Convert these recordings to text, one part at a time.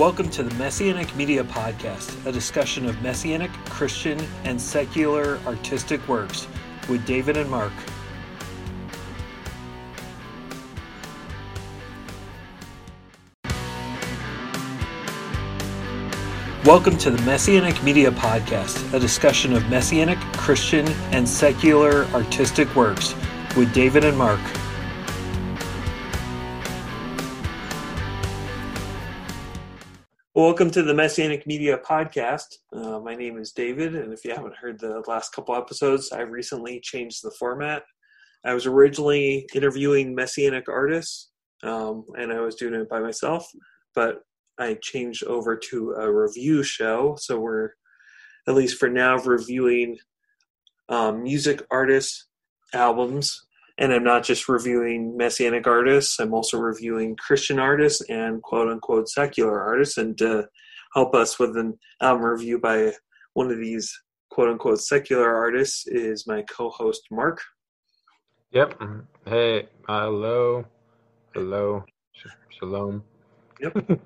Welcome to the Messianic Media Podcast, a discussion of Messianic, Christian, and secular artistic works with David and Mark. Welcome to the Messianic Media Podcast, a discussion of Messianic, Christian, and secular artistic works with David and Mark. Welcome to the Messianic Media Podcast. Uh, my name is David, and if you haven't heard the last couple episodes, I've recently changed the format. I was originally interviewing Messianic artists, um, and I was doing it by myself, but I changed over to a review show. So we're, at least for now, reviewing um, music artists' albums. And I'm not just reviewing Messianic artists, I'm also reviewing Christian artists and quote unquote secular artists. And to help us with an album review by one of these quote unquote secular artists is my co host, Mark. Yep. Hey, hello. Hello. Shalom. Yep.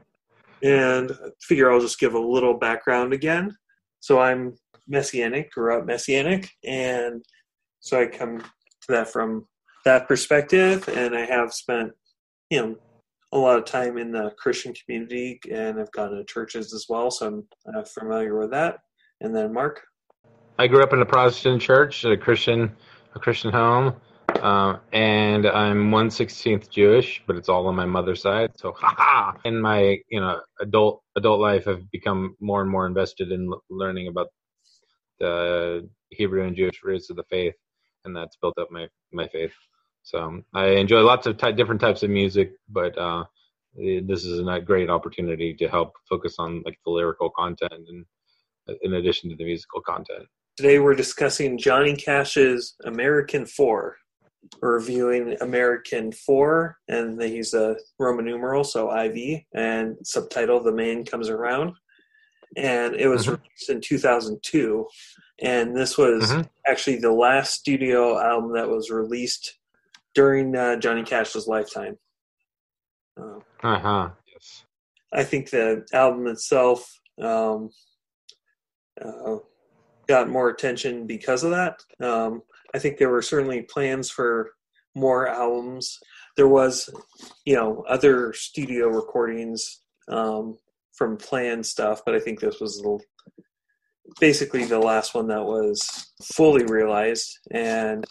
and I figure I'll just give a little background again. So I'm Messianic, grew up Messianic, and so I come to that from that perspective, and I have spent, you know, a lot of time in the Christian community, and I've gone to churches as well, so I'm uh, familiar with that. And then Mark, I grew up in a Protestant church, a Christian, a Christian home. Uh, and I'm one sixteenth Jewish, but it's all on my mother's side. So, haha! In my you know adult adult life, I've become more and more invested in l- learning about the Hebrew and Jewish roots of the faith, and that's built up my my faith. So I enjoy lots of ty- different types of music, but uh, this is a great opportunity to help focus on like the lyrical content and in addition to the musical content. Today we're discussing Johnny Cash's American Four. We're reviewing American Four, and he's a Roman numeral, so IV, and subtitle The Man Comes Around. And it was Mhm. released in 2002. And this was Mhm. actually the last studio album that was released during uh, Johnny Cash's lifetime. Uh, Uh huh. Yes. I think the album itself um, uh, got more attention because of that. Um, I think there were certainly plans for more albums. There was, you know, other studio recordings um, from planned stuff, but I think this was the, basically the last one that was fully realized, and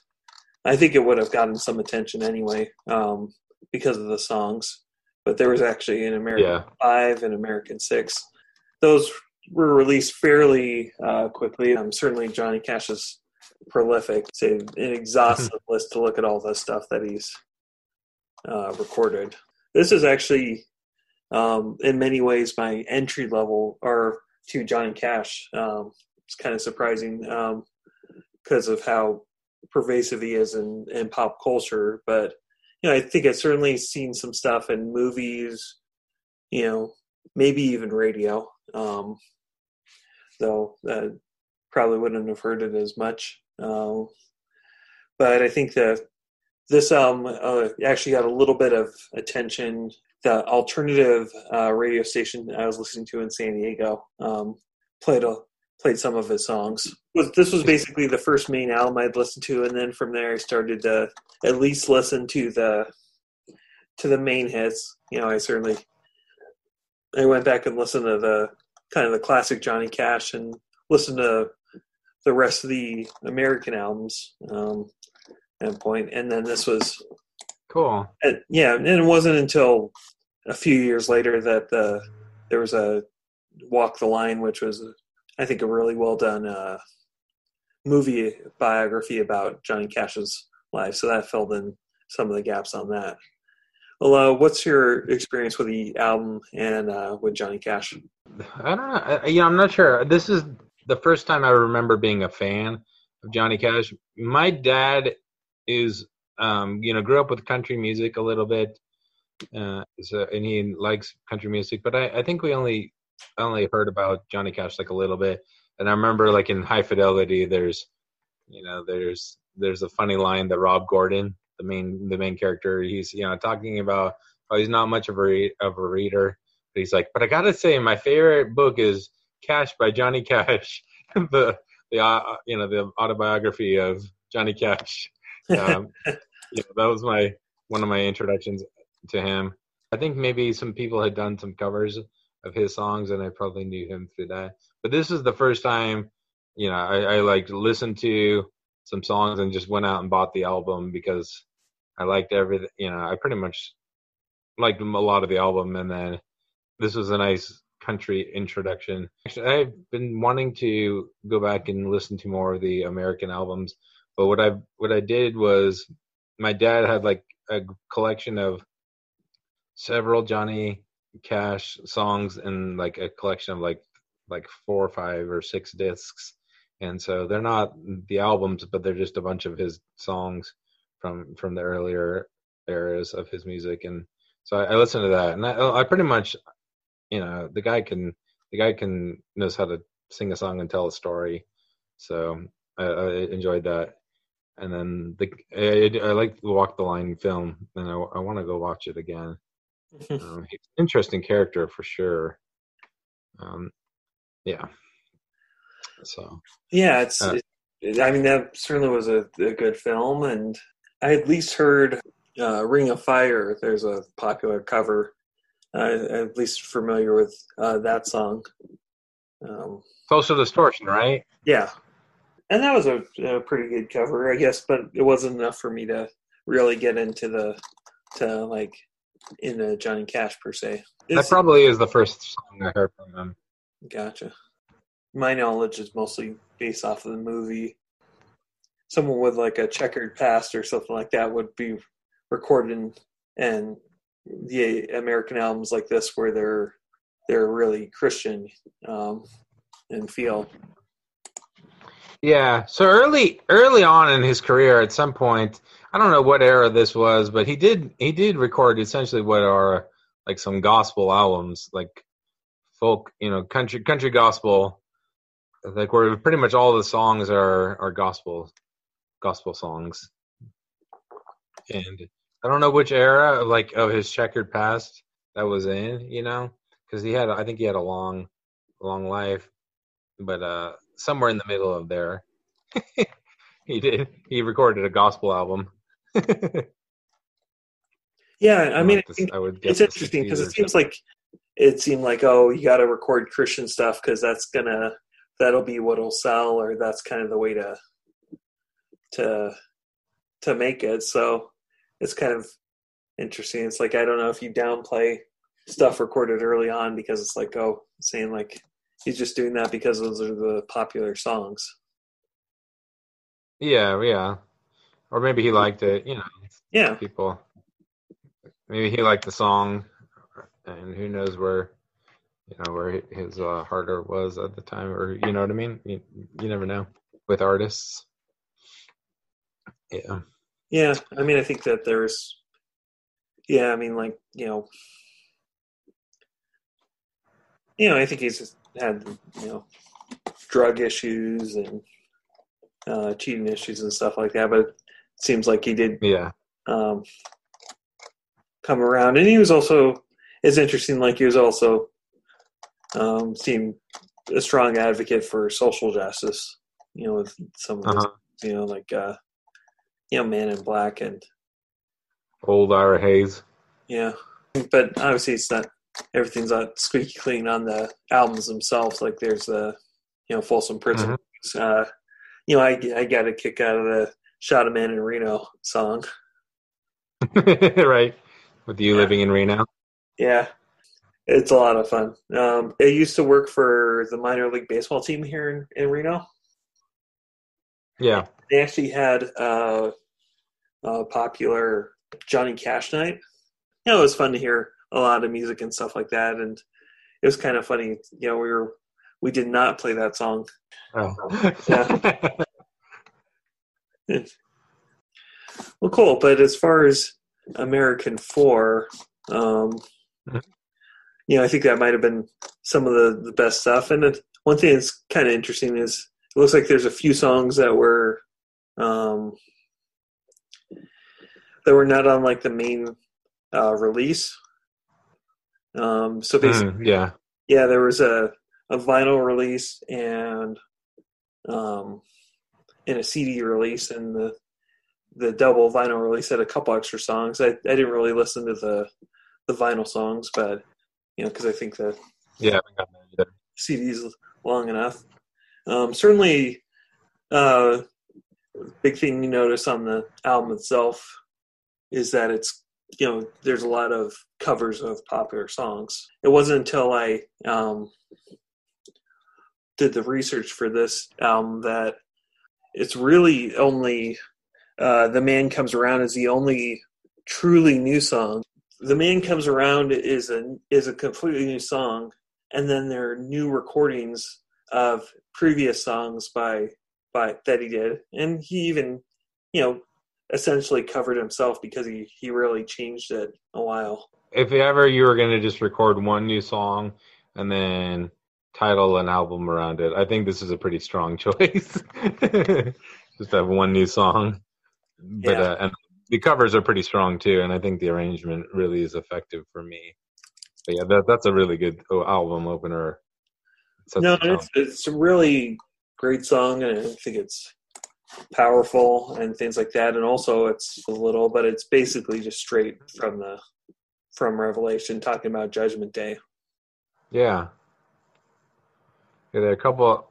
I think it would have gotten some attention anyway um, because of the songs. But there was actually an American Yeah. Five and American Six. Those were released fairly uh, quickly. Um, certainly, Johnny Cash is prolific. It's an exhaustive list to look at all the stuff that he's uh, recorded. This is actually, um, in many ways, my entry level or to Johnny Cash. Um, it's kind of surprising because of how pervasive he is in, in pop culture. But you know, I think I've certainly seen some stuff in movies. You know, maybe even radio. Um, though uh, probably wouldn't have heard it as much. Um, but I think that this album uh, actually got a little bit of attention. The alternative uh, radio station I was listening to in San Diego um, played a, played some of his songs. Was this was basically the first main album I'd listened to, and then from there I started to at least listen to the to the main hits. You know, I certainly I went back and listened to the kind of the classic Johnny Cash and listened to the rest of the American albums um, at. And then this was, Cool. uh, yeah, and it wasn't until a few years later that the there was a Walk the Line, which was, I think, a really well done uh, movie biography about Johnny Cash's life. So that filled in some of the gaps on that. Well, uh, what's your experience with the album and uh, with Johnny Cash? I don't know. I, you know, I'm not sure. This is the first time I remember being a fan of Johnny Cash. My dad is, um, you know, grew up with country music a little bit, uh, so, and he likes country music. But I, I think we only only heard about Johnny Cash like a little bit. And I remember, like in High Fidelity, there's, you know, there's there's a funny line that Rob Gordon, the main the main character, he's you know talking about oh he's not much of a re- of a reader But he's like, but I gotta say, my favorite book is Cash by Johnny Cash, the the uh, you know the autobiography of Johnny Cash. Um, you know, that was my one of my introductions to him. I think maybe some people had done some covers of his songs, and I probably knew him through that. But this is the first time, you know, I, I like listened to some songs and just went out and bought the album because I liked everything. You know, I pretty much liked a lot of the album, and then this was a nice country introduction. Actually, I've been wanting to go back and listen to more of the American albums, but what I what I did was my dad had like a collection of several Johnny Cash songs and like a collection of like like four or five or six discs. And so they're not the albums, but they're just a bunch of his songs from from the earlier eras of his music. And so I, I listened to that, and I, I pretty much, you know, the guy can the guy can knows how to sing a song and tell a story. So I, I enjoyed that and then the I, I like the Walk the Line film, and I, I want to go watch it again. Um, he's an interesting character for sure. Um, yeah. So. Yeah, it's. Uh, it, I mean, that certainly was a, a, good film, and I at least heard uh, "Ring of Fire." There's a popular cover. Uh, I'm at least familiar with uh, that song. Um, Social Distortion, right? Yeah, and that was a, a, pretty good cover, I guess, but it wasn't enough for me to really get into the to like into Johnny Cash per se. That probably is the first song I heard from him. Gotcha. My knowledge is mostly based off of the movie. Someone with like a checkered past or something like that would be recording and the American albums like this where they're they're really Christian um, and feel. Yeah. So early early on in his career, at some point, I don't know what era this was, but he did he did record essentially what are like some gospel albums, like folk, you know, country country gospel, like where pretty much all the songs are are gospel gospel songs. And I don't know which era, like of his checkered past, that was in, you know, because he had I think he had a long long life, but uh somewhere in the middle of there. he did. He recorded a gospel album. yeah, I mean, I, I would it's interesting because it seems like it seemed like oh, you got to record Christian stuff because that's gonna that'll be what'll sell, or that's kind of the way to to to make it. So it's kind of interesting. It's like I don't know if you downplay stuff recorded early on because it's like oh, saying like he's just doing that because those are the popular songs. Yeah, yeah. Or maybe he liked it, you know. Yeah. People maybe he liked the song and who knows where you know where his uh, heart was at the time or you know what I mean? You, you never know with artists. Yeah. Yeah, I mean I think that there's yeah, I mean like, you know, you know, I think he's had you know drug issues and uh, cheating issues and stuff like that. But seems like he did yeah um, come around, and he was also it's interesting. Like he was also um, seemed a strong advocate for social justice. You know, with some of uh-huh. you know like uh, you know Man in Black and Old Ira Hayes. Yeah, but obviously it's not everything's not squeaky clean on the albums themselves. Like there's the you know Folsom Prison. Mm-hmm. Uh, you know, I I got a kick out of the "Shot a Man in Reno" song. right, with you yeah. living in Reno. Yeah, it's a lot of fun. Um, I used to work for the minor league baseball team here in, in Reno. Yeah, they actually had uh, a popular Johnny Cash night. You know, it was fun to hear a lot of music and stuff like that. And it was kind of funny. You know, we were we did not play that song. Oh. yeah. well, cool. But as far as American Four, um, mm-hmm. you know, I think that might have been some of the, the best stuff. And it, one thing that's kind of interesting is it looks like there's a few songs that were um, that were not on like the main uh, release Um, so basically, Mm, yeah. yeah, there was a, a vinyl release and um, and a CD release, and the the double vinyl release had a couple extra songs. I, I didn't really listen to the the vinyl songs, but you know, because I think the Yeah, I haven't gotten that either. CDs long enough. Um, certainly, uh, big thing you notice on the album itself is that it's you know there's a lot of covers of popular songs. It wasn't until I um, did the research for this album that it's really only uh, "The Man Comes Around" is the only truly new song. "The Man Comes Around" is a is a completely new song, and then there are new recordings of previous songs by by that he did, and he even you know essentially covered himself because he he really changed it a while. If ever you were going to just record one new song and then title an album around it, I think this is a pretty strong choice. just have one new song, but Yeah. uh, and the covers are pretty strong too, and I think the arrangement really is effective for me. But yeah, that that's a really good oh, album opener. Sets no, it's it's a really great song, and I think it's powerful and things like that. And also, it's a little, but it's basically just straight from the from Revelation, talking about Judgment Day. Yeah. Yeah, there are a couple.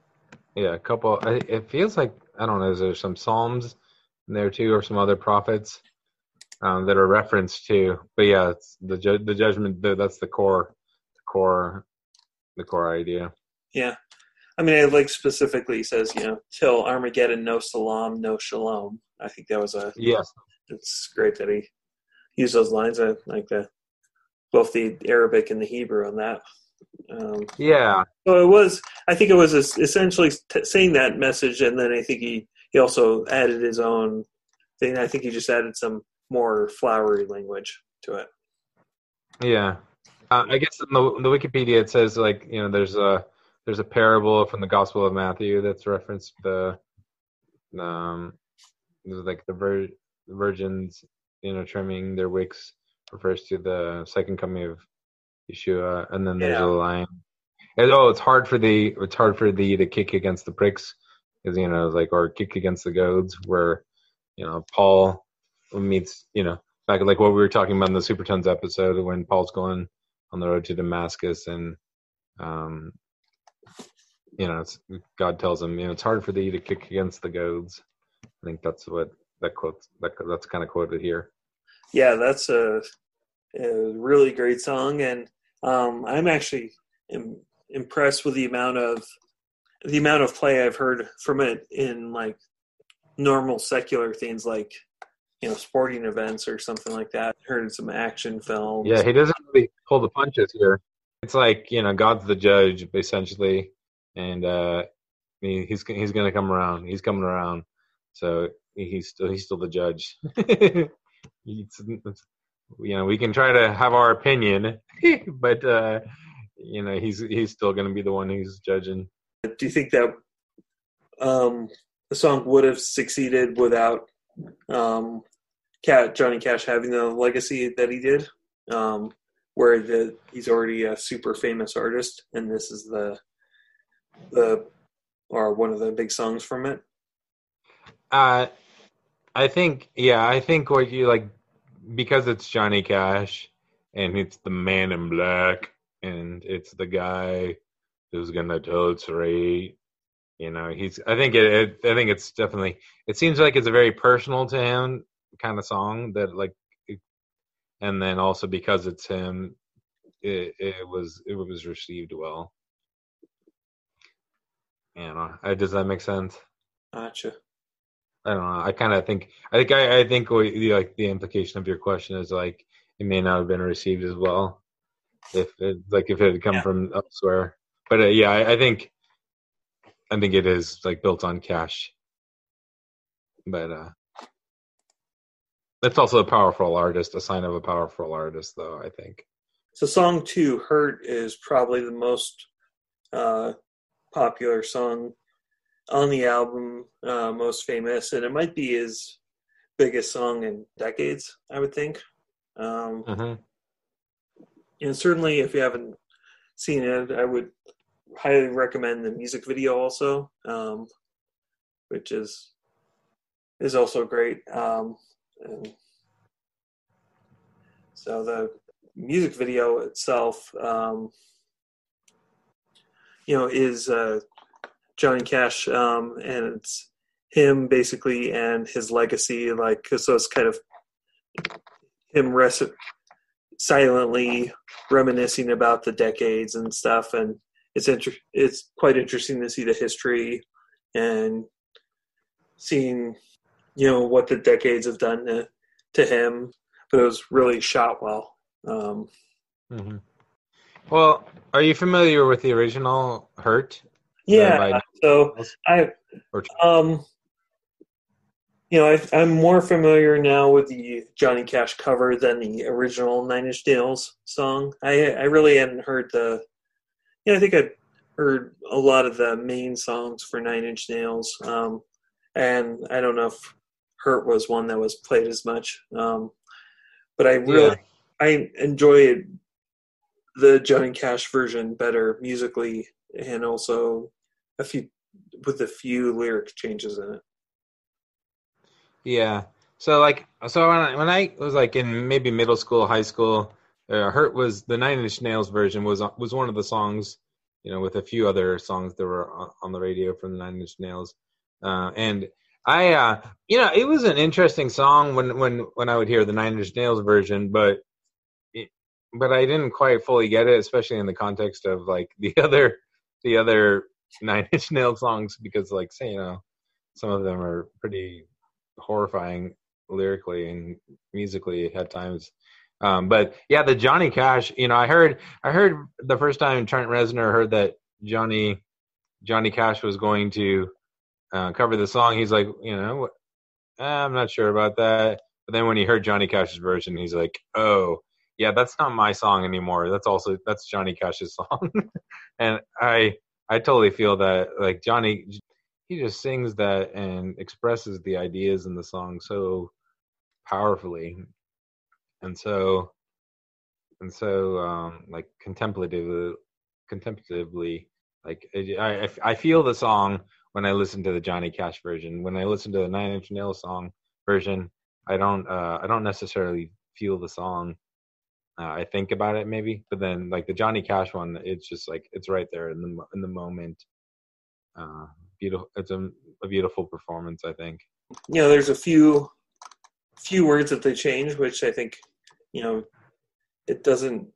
Yeah, a couple. It feels like I don't know. Is there some psalms in there too, or some other prophets um, that are referenced to? But yeah, it's the ju- the judgment. That's the core, the core, the core idea. Yeah. I mean, it like specifically says, you know, till Armageddon, no salam, no shalom. I think that was a. Yes. It's great that he used those lines. I like the both the Arabic and the Hebrew on that. Um, Yeah. so it was. I think it was essentially t- saying that message, and then I think he he also added his own thing. I think he just added some more flowery language to it. Yeah. Uh, I guess in the, the Wikipedia it says like you know there's a there's a parable from the Gospel of Matthew that's referenced the um like the vir- virgins you know trimming their wicks refers to the second coming of Yeshua and then there's Yeah. a line and, oh it's hard for the it's hard for thee to kick against the pricks because you know like or kick against the goads where you know Paul meets you know back like what we were talking about in the Supertons episode when Paul's going on the road to Damascus and um you know it's, God tells him you know it's hard for thee to kick against the goads. I think that's what that quote that that's kind of quoted here. Yeah, that's a really great song, and um, I'm actually Im- impressed with the amount of the amount of play I've heard from it in like normal secular things like you know sporting events or something like that. Heard some action films. Yeah, he doesn't really pull the punches here. It's like you know God's the judge essentially, and uh he, he's he's gonna come around. He's coming around, so he's still he's still the judge. It's- it's- you know we can try to have our opinion, but uh you know he's he's still gonna be the one who's judging. Do you think that um, the song would have succeeded without um, Cat Johnny Cash having the legacy that he did, um, where the he's already a super famous artist, and this is the the or one of the big songs from it? Uh, I think, yeah, I think what you like because it's Johnny Cash and it's the man in black and it's the guy who's gonna tell straight. You know, he's. I think it, it. I think it's definitely. It seems like it's a very personal to him kind of song that like, and then also because it's him, it, it was it was received well. You know, I, does that make sense? Gotcha. I don't know. I kind of think. I think. I, I think like the implication of your question is like it may not have been received as well if it like if it had come Yeah. from elsewhere. But uh, yeah, I, I think. I think it is like built on cash. But uh it's also a powerful artist, a sign of a powerful artist, though. I think. So song two, "Hurt," is probably the most uh, popular song on the album, uh, most famous, and it might be his biggest song in decades. I would think. Um, hmm and certainly if you haven't seen it, I would highly recommend the music video also, um, which is is also great. Um, and so the music video itself, um, you know, is uh, Johnny Cash, um, and it's him basically and his legacy. Like, so it's kind of him rest silently reminiscing about the decades and stuff, and it's inter- it's quite interesting to see the history and seeing you know what the decades have done to, to him but it was really shot well um, mm-hmm. well are you familiar with the original hurt yeah so i um you know I, i'm more familiar now with the johnny cash cover than the original nine inch nails song i i really hadn't heard the you know i think i heard a lot of the main songs for nine inch nails um and i don't know if Hurt was one that was played as much. Um, but I really yeah. I enjoyed the Johnny Cash version better musically and also a few with a few lyric changes in it. Yeah. So like so when I, when I was like in maybe middle school, high school, uh, Hurt was the Nine Inch Nails version was was one of the songs, you know, with a few other songs that were on the radio from the Nine Inch Nails, uh, and I, uh, you know, it was an interesting song when when when I would hear the Nine Inch Nails version, but it, but I didn't quite fully get it, especially in the context of like the other the other Nine Inch Nails songs, because like say you know some of them are pretty horrifying lyrically and musically at times. Um, but yeah, the Johnny Cash, you know, I heard I heard the first time Trent Reznor heard that Johnny Johnny Cash was going to uh, cover the song, he's like, you know, I'm not sure about that. But then when he heard Johnny Cash's version, he's like, oh, yeah, that's not my song anymore. That's also that's Johnny Cash's song, and I I totally feel that like Johnny, he just sings that and expresses the ideas in the song so powerfully, and so and so um, like contemplatively, contemplatively, like I I feel the song when I listen to the Johnny Cash version. When I listen to the Nine Inch Nails song version, I don't uh, I don't necessarily feel the song. Uh, I think about it maybe, but then like the Johnny Cash one, it's just like it's right there in the in the moment. Uh, beautiful. It's a, a beautiful performance. I think. You know, there's a few few words that they change, which I think you know it doesn't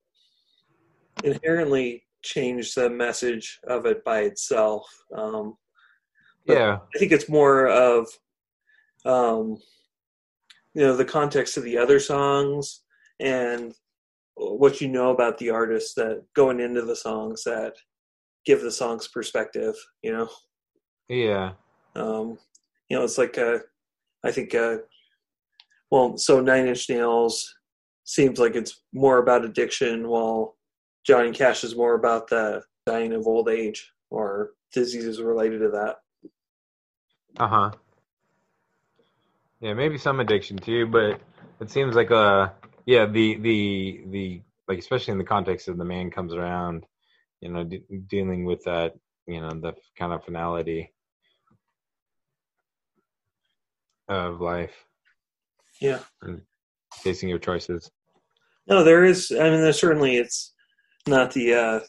inherently change the message of it by itself. Um, yeah, I think it's more of, um, you know, the context of the other songs and what you know about the artist that going into the songs that give the songs perspective. You know. Yeah. Um, you know, it's like a, I think, a, well, so Nine Inch Nails seems like it's more about addiction, while Johnny Cash is more about the dying of old age or diseases related to that. Uh huh. Yeah, maybe some addiction too, but it seems like uh yeah the the the like especially in the context of the man comes around, you know, de- dealing with that you know the kind of finality of life. Yeah. And facing your choices. No, there is. I mean, there's certainly it's not the. uh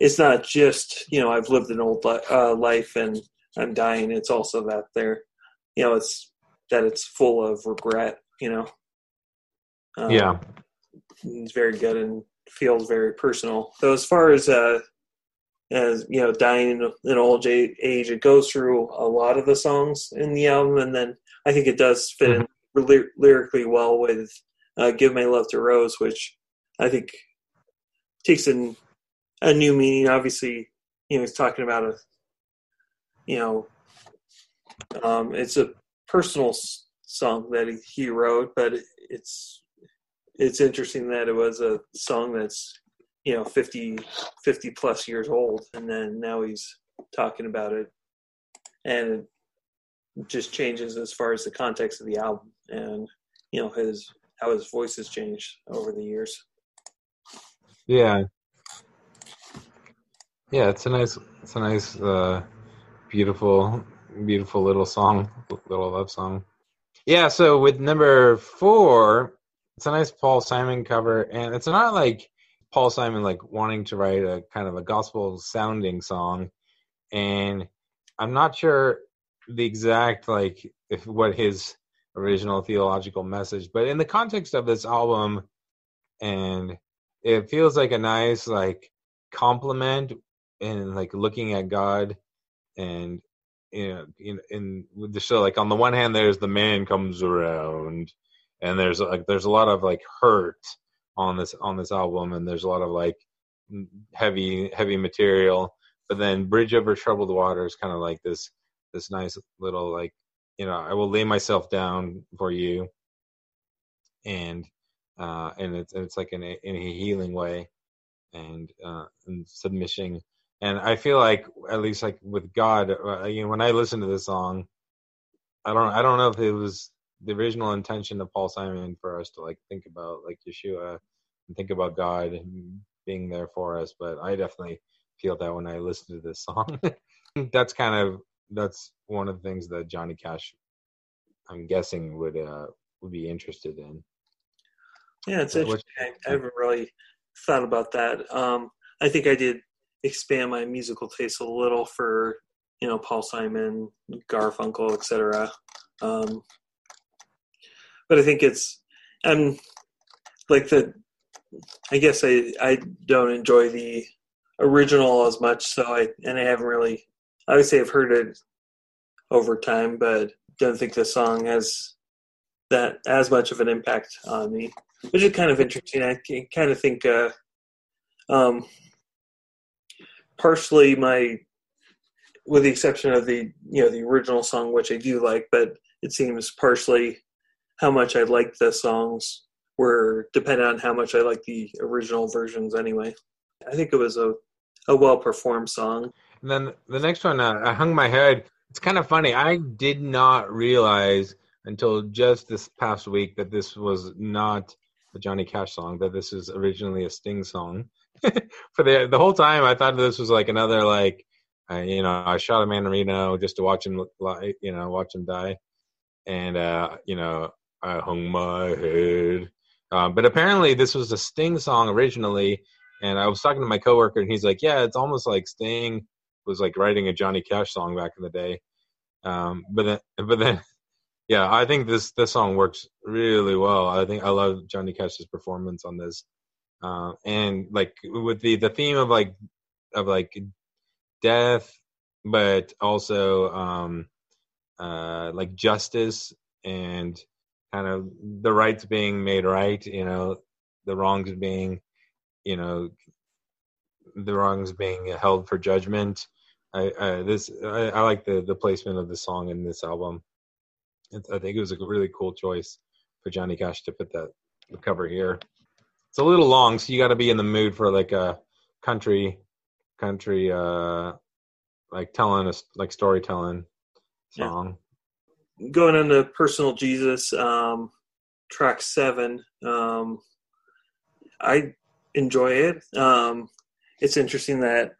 It's not just you know I've lived an old li- uh, life and I'm dying. It's also that they're, you know, it's that it's full of regret. You know. Um, yeah. It's very good and feels very personal. So as far as uh, as you know, dying in, old age, it goes through a lot of the songs in the album, and then I think it does fit in mm-hmm. lyrically well with uh, "Give My Love to Rose," which I think takes in a new meaning. Obviously, you know, he's talking about a you know, um, it's a personal song that he wrote, but it's it's interesting that it was a song that's you know 50 50 plus years old and then now he's talking about it and it just changes as far as the context of the album and you know his how his voice has changed over the years Yeah. Yeah, it's a nice, it's a nice, uh, beautiful, beautiful little song, little love song. Yeah. So with number four, it's a nice Paul Simon cover, and it's not like Paul Simon like wanting to write a kind of a gospel sounding song, and I'm not sure the exact like if what his original theological message, but in the context of this album, and it feels like a nice like compliment and like looking at God and you know in, in the show like on the one hand there's the man comes around and there's like there's a lot of like hurt on this on this album and there's a lot of like heavy heavy material. But then bridge over troubled waters is kind of like this this nice little like you know i will lay myself down for you and uh and it's it's like in a in a healing way and uh and submission. And i feel like at least like with god uh, you know when i listen to this song i don't i don't know if it was the original intention of paul simon for us to like think about like yeshua and think about god being there for us but i definitely feel that when i listen to this song that's kind of that's one of the things that johnny cash i'm guessing would uh would be interested in. Yeah it's interesting. I, I haven't really thought about that. Um i think i did expand my musical taste a little for you know Paul Simon, Garfunkel, etc. Um, but I think it's I'm like the I guess I I don't enjoy the original as much, so I and I haven't really I would say I've heard it over time, but don't think the song has that as much of an impact on me, which is kind of interesting. I kind of think uh, um, partially my with the exception of the you know the original song which i do like but it seems partially how much i liked the songs were dependent on how much i liked the original versions anyway. I think it was a, a well performed song. And then the next one uh, i hung my head it's kind of funny. I did not realize until just this past week that this was not a johnny cash song that this is originally a sting song. For the the whole time I thought this was like another like uh, you know I shot a man in Reno just to watch him you know watch him die. And uh you know I hung my head. Um, but apparently this was a Sting song originally and I was talking to my coworker and he's like yeah it's almost like Sting was like writing a Johnny Cash song back in the day. Um, but then but then yeah I think this this song works really well. I think I love Johnny Cash's performance on this. Uh, and like with the the theme of like of like death, but also um, uh, like justice and kind of the rights being made right. You know, the wrongs being, you know, the wrongs being held for judgment. I, I this I, I, like the the placement of the song in this album. It's, I think it was a really cool choice for Johnny Cash to put that cover here. It's a little long, so you got to be in the mood for like a country, country, uh, like telling us like storytelling song. Going into personal Jesus, um, track seven. Um, I enjoy it. Um, it's interesting that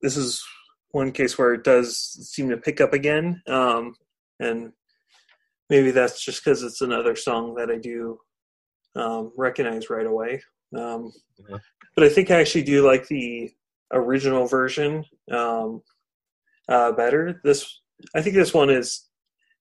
this is one case where it does seem to pick up again, um, and maybe that's just because it's another song that I do um, recognize right away. Um, yeah. But I think I actually do like the original version um, uh, better. This I think this one is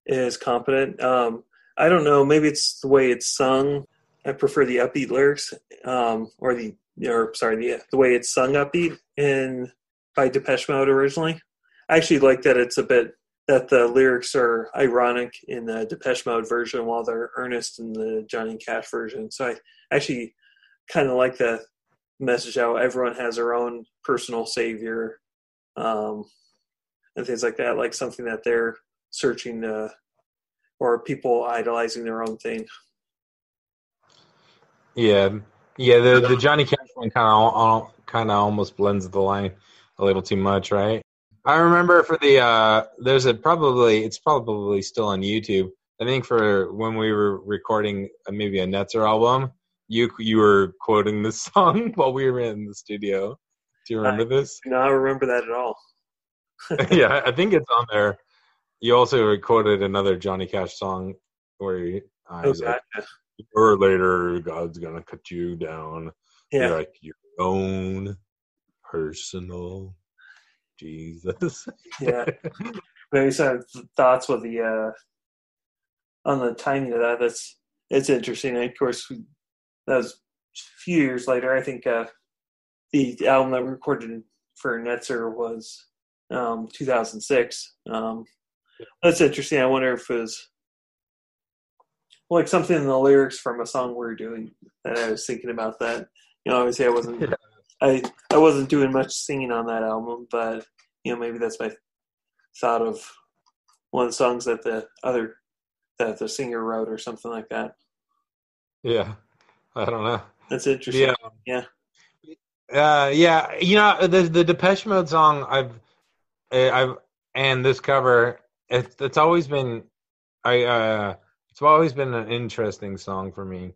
is competent. Um, I don't know. Maybe it's the way it's sung. I prefer the upbeat lyrics, um, or the or sorry, the the way it's sung upbeat in by Depeche Mode originally. I actually like that it's a bit that the lyrics are ironic in the Depeche Mode version while they're earnest in the Johnny Cash version. So I actually kind of like the message how everyone has their own personal savior um, and things like that, like something that they're searching to, or people idolizing their own thing. Yeah, yeah. The the Johnny Cash one kind of kind of almost blends the line a little too much, right? I remember for the uh, there's a probably it's probably still on YouTube. I think for when we were recording maybe a Netzer album, you you were quoting this song while we were in the studio. Do you remember I, this? No, I remember that at all. yeah, I think it's on there. You also recorded another Johnny Cash song where he, uh, Oh, like, "Or later, God's gonna cut you down." Yeah, You're like your own personal Jesus. yeah. Maybe some thoughts with the uh, on the timing of that. That's it's interesting. And of course, we, that was a few years later. I think uh, the album that we recorded for Netzer was um, 2006. Um, that's interesting. I wonder if it was like something in the lyrics from a song we are doing that I was thinking about that. You know, obviously I wasn't. I I wasn't doing much singing on that album, but you know maybe that's my thought of one of the songs that the other that the singer wrote or something like that. yeah, I don't know. That's interesting. Yeah, Yeah. Uh, yeah, you know the the Depeche Mode song I've uh, I've and this cover it's it's always been I uh it's always been an interesting song for me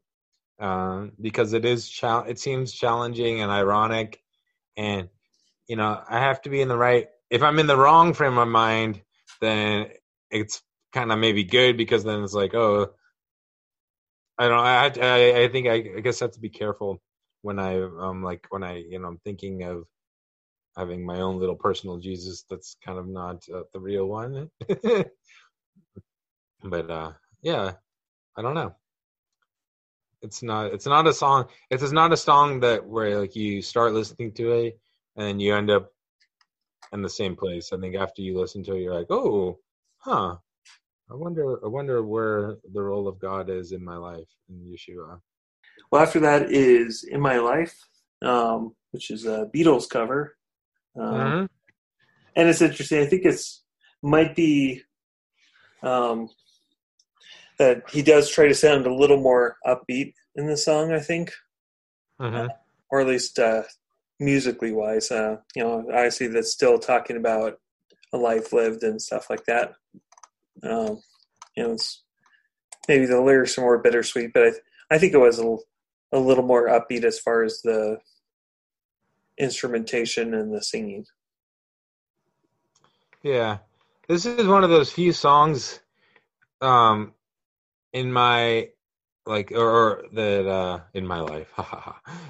um because it is chal- it seems challenging and ironic and you know I have to be in the right if I'm in the wrong frame of mind then it's kind of maybe good because then it's like oh I don't I I, I think I, I guess I have to be careful when I um like when I you know I'm thinking of having my own little personal Jesus that's kind of not uh, the real one. but uh yeah, I don't know. It's not it's not a song it's not a song that where like you start listening to it and you end up in the same place. I think after you listen to it you're like, "Oh, huh. I wonder I wonder where the role of God is in my life in Yeshua." Well, after that is "In My Life," um, which is a Beatles cover, um, Mhm. and it's interesting. I think it's might be um, that he does try to sound a little more upbeat in the song. I think, Mhm. or at least uh, musically wise. Uh, you know, obviously that's still talking about a life lived and stuff like that. Um, you know, it's maybe the lyrics are more bittersweet, but I, th- I think it was a, l- a little more upbeat as far as the instrumentation and the singing. Yeah. This is one of those few songs um in my like or, or that uh in my life.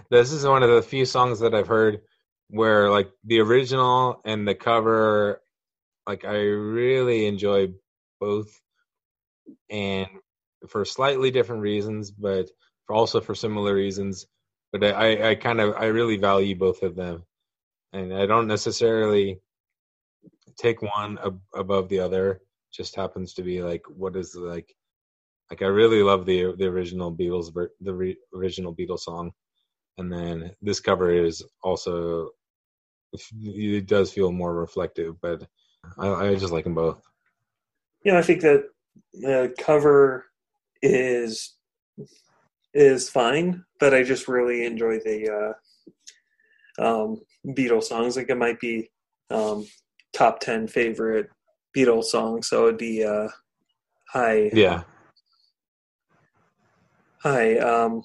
this is one of the few songs that I've heard where like the original and the cover like I really enjoy both and for slightly different reasons but for also for similar reasons but I I, kind of I really value both of them. And I don't necessarily take one ab- above the other. Just happens to be like what is like like I really love the the original Beatles the re- original Beatles song. And then this cover is also it does feel more reflective but I, I just like them both. Know, I think that the cover is is fine, but I just really enjoy the uh, um, Beatles songs. Like it might be um, top ten favorite Beatles songs, so it'd be uh, high, yeah high, um,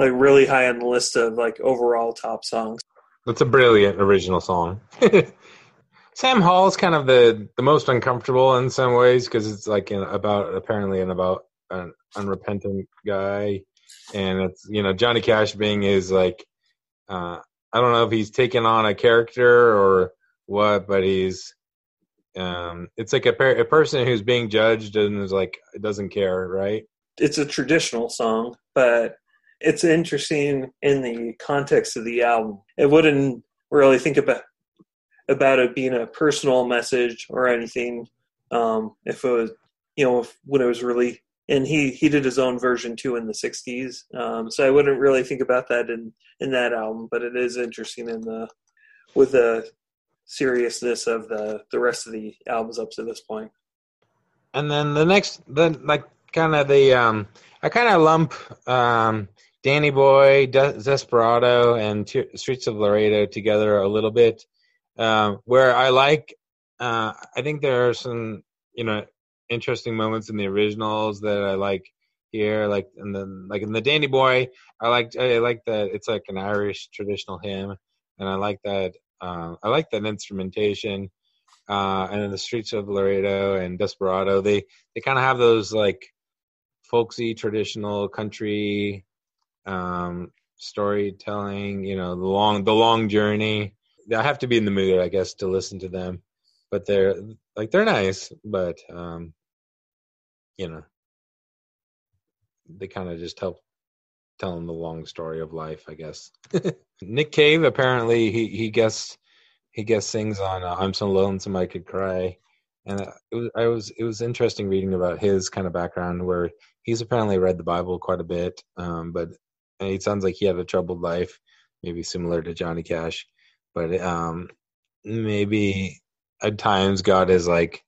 like really high on the list of like overall top songs. That's a brilliant original song. Sam Hall is kind of the the most uncomfortable in some ways because it's like in, about apparently in about an unrepentant guy, and it's you know Johnny Cash being is like uh, I don't know if he's taken on a character or what, but he's um it's like a per- a person who's being judged and is like doesn't care, right? It's a traditional song, but it's interesting in the context of the album. It wouldn't really think about about it being a personal message or anything um, if it was you know if, when it was really and he he did his own version too in the 60s um, so i wouldn't really think about that in in that album but it is interesting in the with the seriousness of the the rest of the albums up to this point. And then the next the like kind of the um i kind of lump um danny boy De- desperado and T- streets of laredo together a little bit um where i like uh i think there are some you know interesting moments in the originals that i like here. Like in the like in the Danny Boy, I like I like that it's like an Irish traditional hymn, and I like that uh, I like that instrumentation. Uh, and in the streets of Laredo and Desperado, they they kind of have those like folksy traditional country um, storytelling. You know, the long the long journey. I have to be in the mood, I guess, to listen to them. But they're like they're nice, but um, you know, they kind of just help telling the long story of life, I guess. Nick Cave apparently he he guess he guess sings on uh, "I'm So Lonesome I Could Cry," and uh, it was I was it was interesting reading about his kind of background where he's apparently read the Bible quite a bit, um, but it sounds like he had a troubled life, maybe similar to Johnny Cash, but um, maybe at times God has like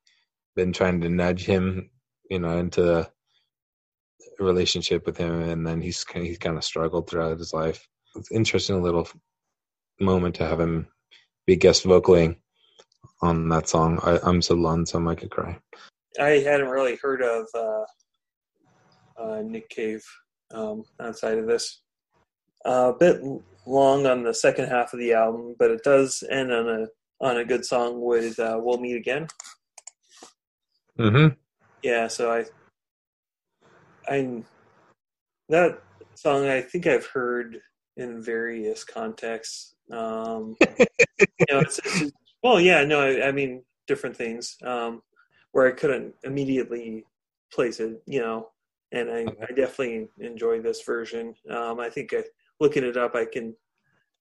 been trying to nudge him, you know, into a relationship with him, and then he's he's kind of struggled throughout his life. It's interesting little moment to have him be guest vocaling on that song. I, am so lonesome I could cry. I hadn't really heard of uh, uh, Nick Cave um, outside of this. Uh, a bit long on the second half of the album, but it does end on a on a good song with uh, "We'll Meet Again." Hmm. Yeah. So I, I that song I think I've heard in various contexts. Um, you know, it's, it's, well, yeah, no, I, I mean different things um, where I couldn't immediately place it. You know, and I, I definitely enjoy this version. Um, I think I, looking it up, I can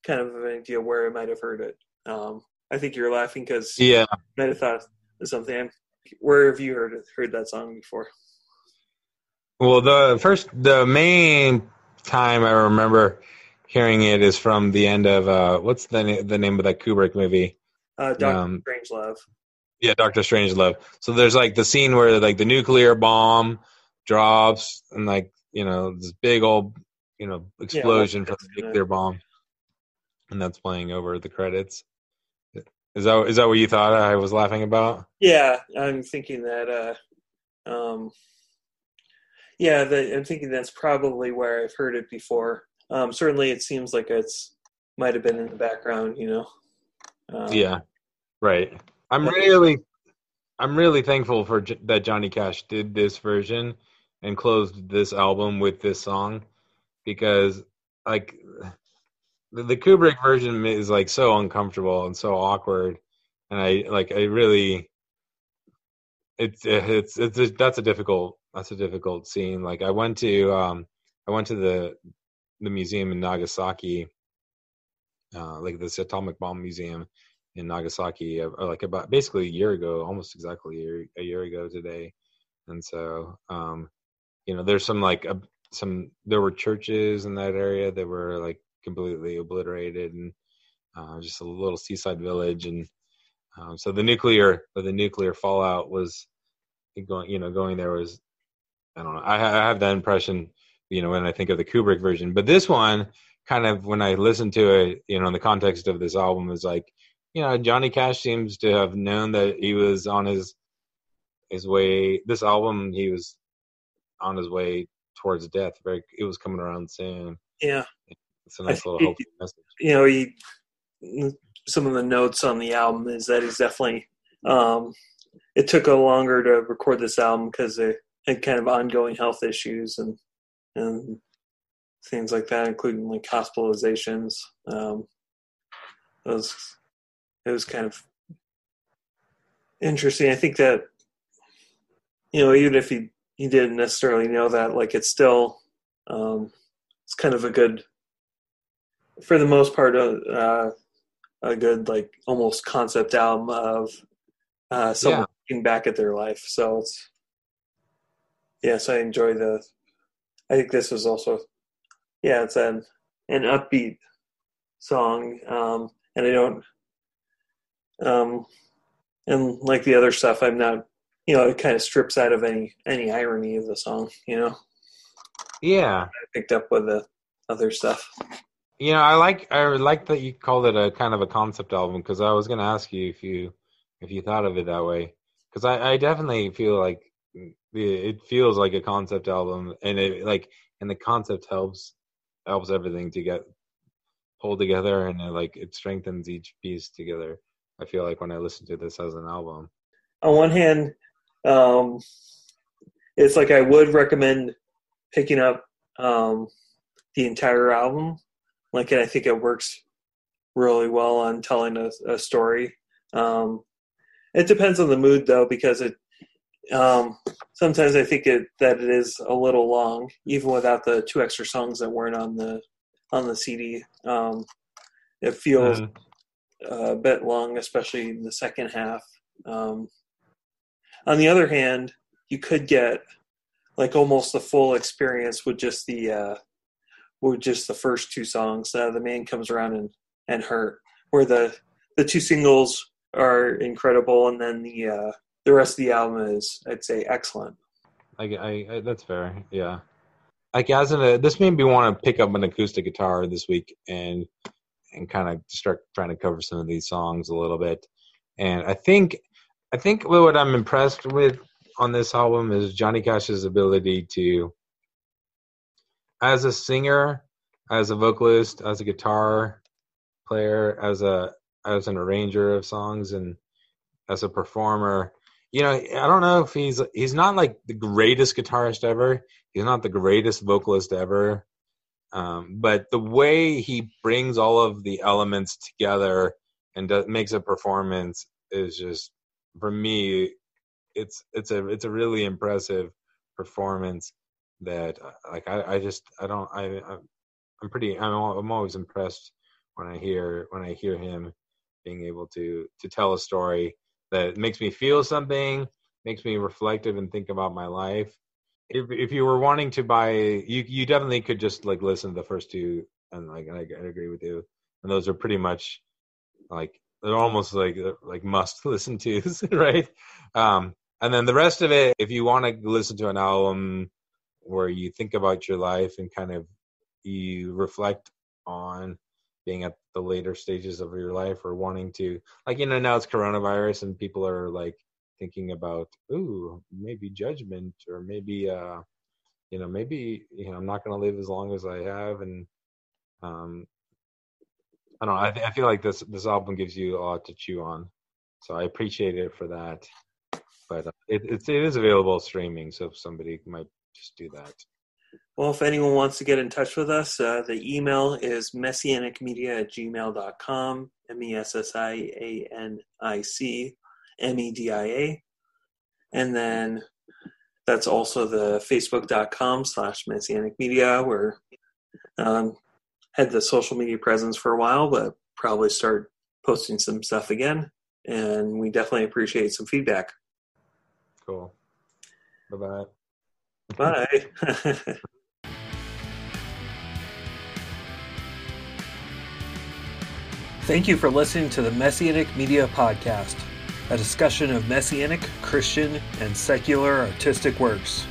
kind of have an idea where I might have heard it. Um, I think you're laughing because yeah, I might have thought of something. Where have you heard heard that song before? Well, the first, the main time I remember hearing it is from the end of uh, what's the the name of that Kubrick movie? Uh, Doctor um, Strangelove. Yeah, Doctor Strangelove. So there's like the scene where like the nuclear bomb drops and like you know this big old you know explosion yeah, from the nuclear bomb, and that's playing over the credits. Is that is that what you thought I was laughing about? Yeah, I'm thinking that. Uh, um, yeah, the, I'm thinking that's probably where I've heard it before. Um, certainly, it seems like it's might have been in the background. You know. Um, yeah, right. I'm really, I'm really thankful for J- that Johnny Cash did this version and closed this album with this song because like the, the Kubrick version is like so uncomfortable and so awkward. And I like I really it's it's it's a, that's a difficult that's a difficult scene. Like I went to um I went to the the museum in Nagasaki uh like this atomic bomb museum in Nagasaki uh, like about basically a year ago almost exactly a year, a year ago today. And so um you know there's some like uh, some there were churches in that area that were like completely obliterated and uh, just a little seaside village and um, so the nuclear the nuclear fallout was going you know going there was i don't know I, I have that impression you know when i think of the kubrick version but this one kind of when i listen to it you know in the context of this album is like you know johnny cash seems to have known that he was on his his way this album he was on his way towards death. Very, it was coming around soon. Yeah, it's a nice little hopeful message. You know, he some of the notes on the album is that he's definitely. Um, it took a longer to record this album because it had kind of ongoing health issues and and things like that, including like hospitalizations. Um, it was it was kind of interesting. I think that you know even if he he didn't necessarily know that. Like it's still, um, it's kind of a good, for the most part, a, uh, a good like almost concept album of uh, someone yeah. looking back at their life. So it's yes, I enjoy the. I think this was also, yeah, it's an an upbeat song, um, and I don't, um, and like the other stuff, I'm not you know, it kind of strips out of any any irony of the song, you know. Yeah, I picked up with the other stuff. You know, I like I like that you called it a kind of a concept album because I was going to ask you if you if you thought of it that way because I, I definitely feel like it feels like a concept album, and it like and the concept helps helps everything to get pulled together, and it, like it strengthens each piece together. I feel like when I listen to this as an album. On one hand, um, it's like I would recommend picking up um, the entire album. Like, I think it works really well on telling a, a story. Um, it depends on the mood, though, because it um, sometimes I think it, that it is a little long, even without the two extra songs that weren't on the on the CD. Um, it feels mm-hmm. a bit long, especially in the second half. Um, on the other hand, you could get like almost the full experience with just the uh, with just the first two songs. Uh, the man comes around and and hurt, where the the two singles are incredible, and then the uh, the rest of the album is, I'd say, excellent. I, I, I that's fair. Yeah, like as an, uh, this made me want to pick up an acoustic guitar this week and and kind of start trying to cover some of these songs a little bit. And I think I think what I'm impressed with on this album is Johnny Cash's ability to, as a singer, as a vocalist, as a guitar player, as a as an arranger of songs, and as a performer. You know, I don't know if he's he's not like the greatest guitarist ever. He's not the greatest vocalist ever. Um, but the way he brings all of the elements together and does, makes a performance is just for me it's it's a it's a really impressive performance that uh, like I, I just I don't I I'm pretty I'm I'm always impressed when I hear when I hear him being able to to tell a story that makes me feel something makes me reflective and think about my life. If if you were wanting to buy you you definitely could just like listen to the first two and like I, I agree with you. And those are pretty much like they're almost like like must listen to right? Um and then the rest of it if you want to listen to an album where you think about your life and kind of you reflect on being at the later stages of your life or wanting to like you know now it's coronavirus and people are like thinking about ooh maybe judgment or maybe uh you know maybe you know i'm not going to live as long as i have and um i don't know I, th- I feel like this this album gives you a lot to chew on so i appreciate it for that but uh, it, it's it is available streaming so if somebody might just do that well if anyone wants to get in touch with us uh, the email is messianicmedia at gmail.com m-e-s-s-i-a-n-i-c M-E-D-I-A. And then that's also the facebook.com slash messianic media where um, had the social media presence for a while, but probably start posting some stuff again. And we definitely appreciate some feedback. Cool. Bye-bye. Bye. Thank you for listening to the Messianic Media Podcast, a discussion of Messianic, Christian, and secular artistic works.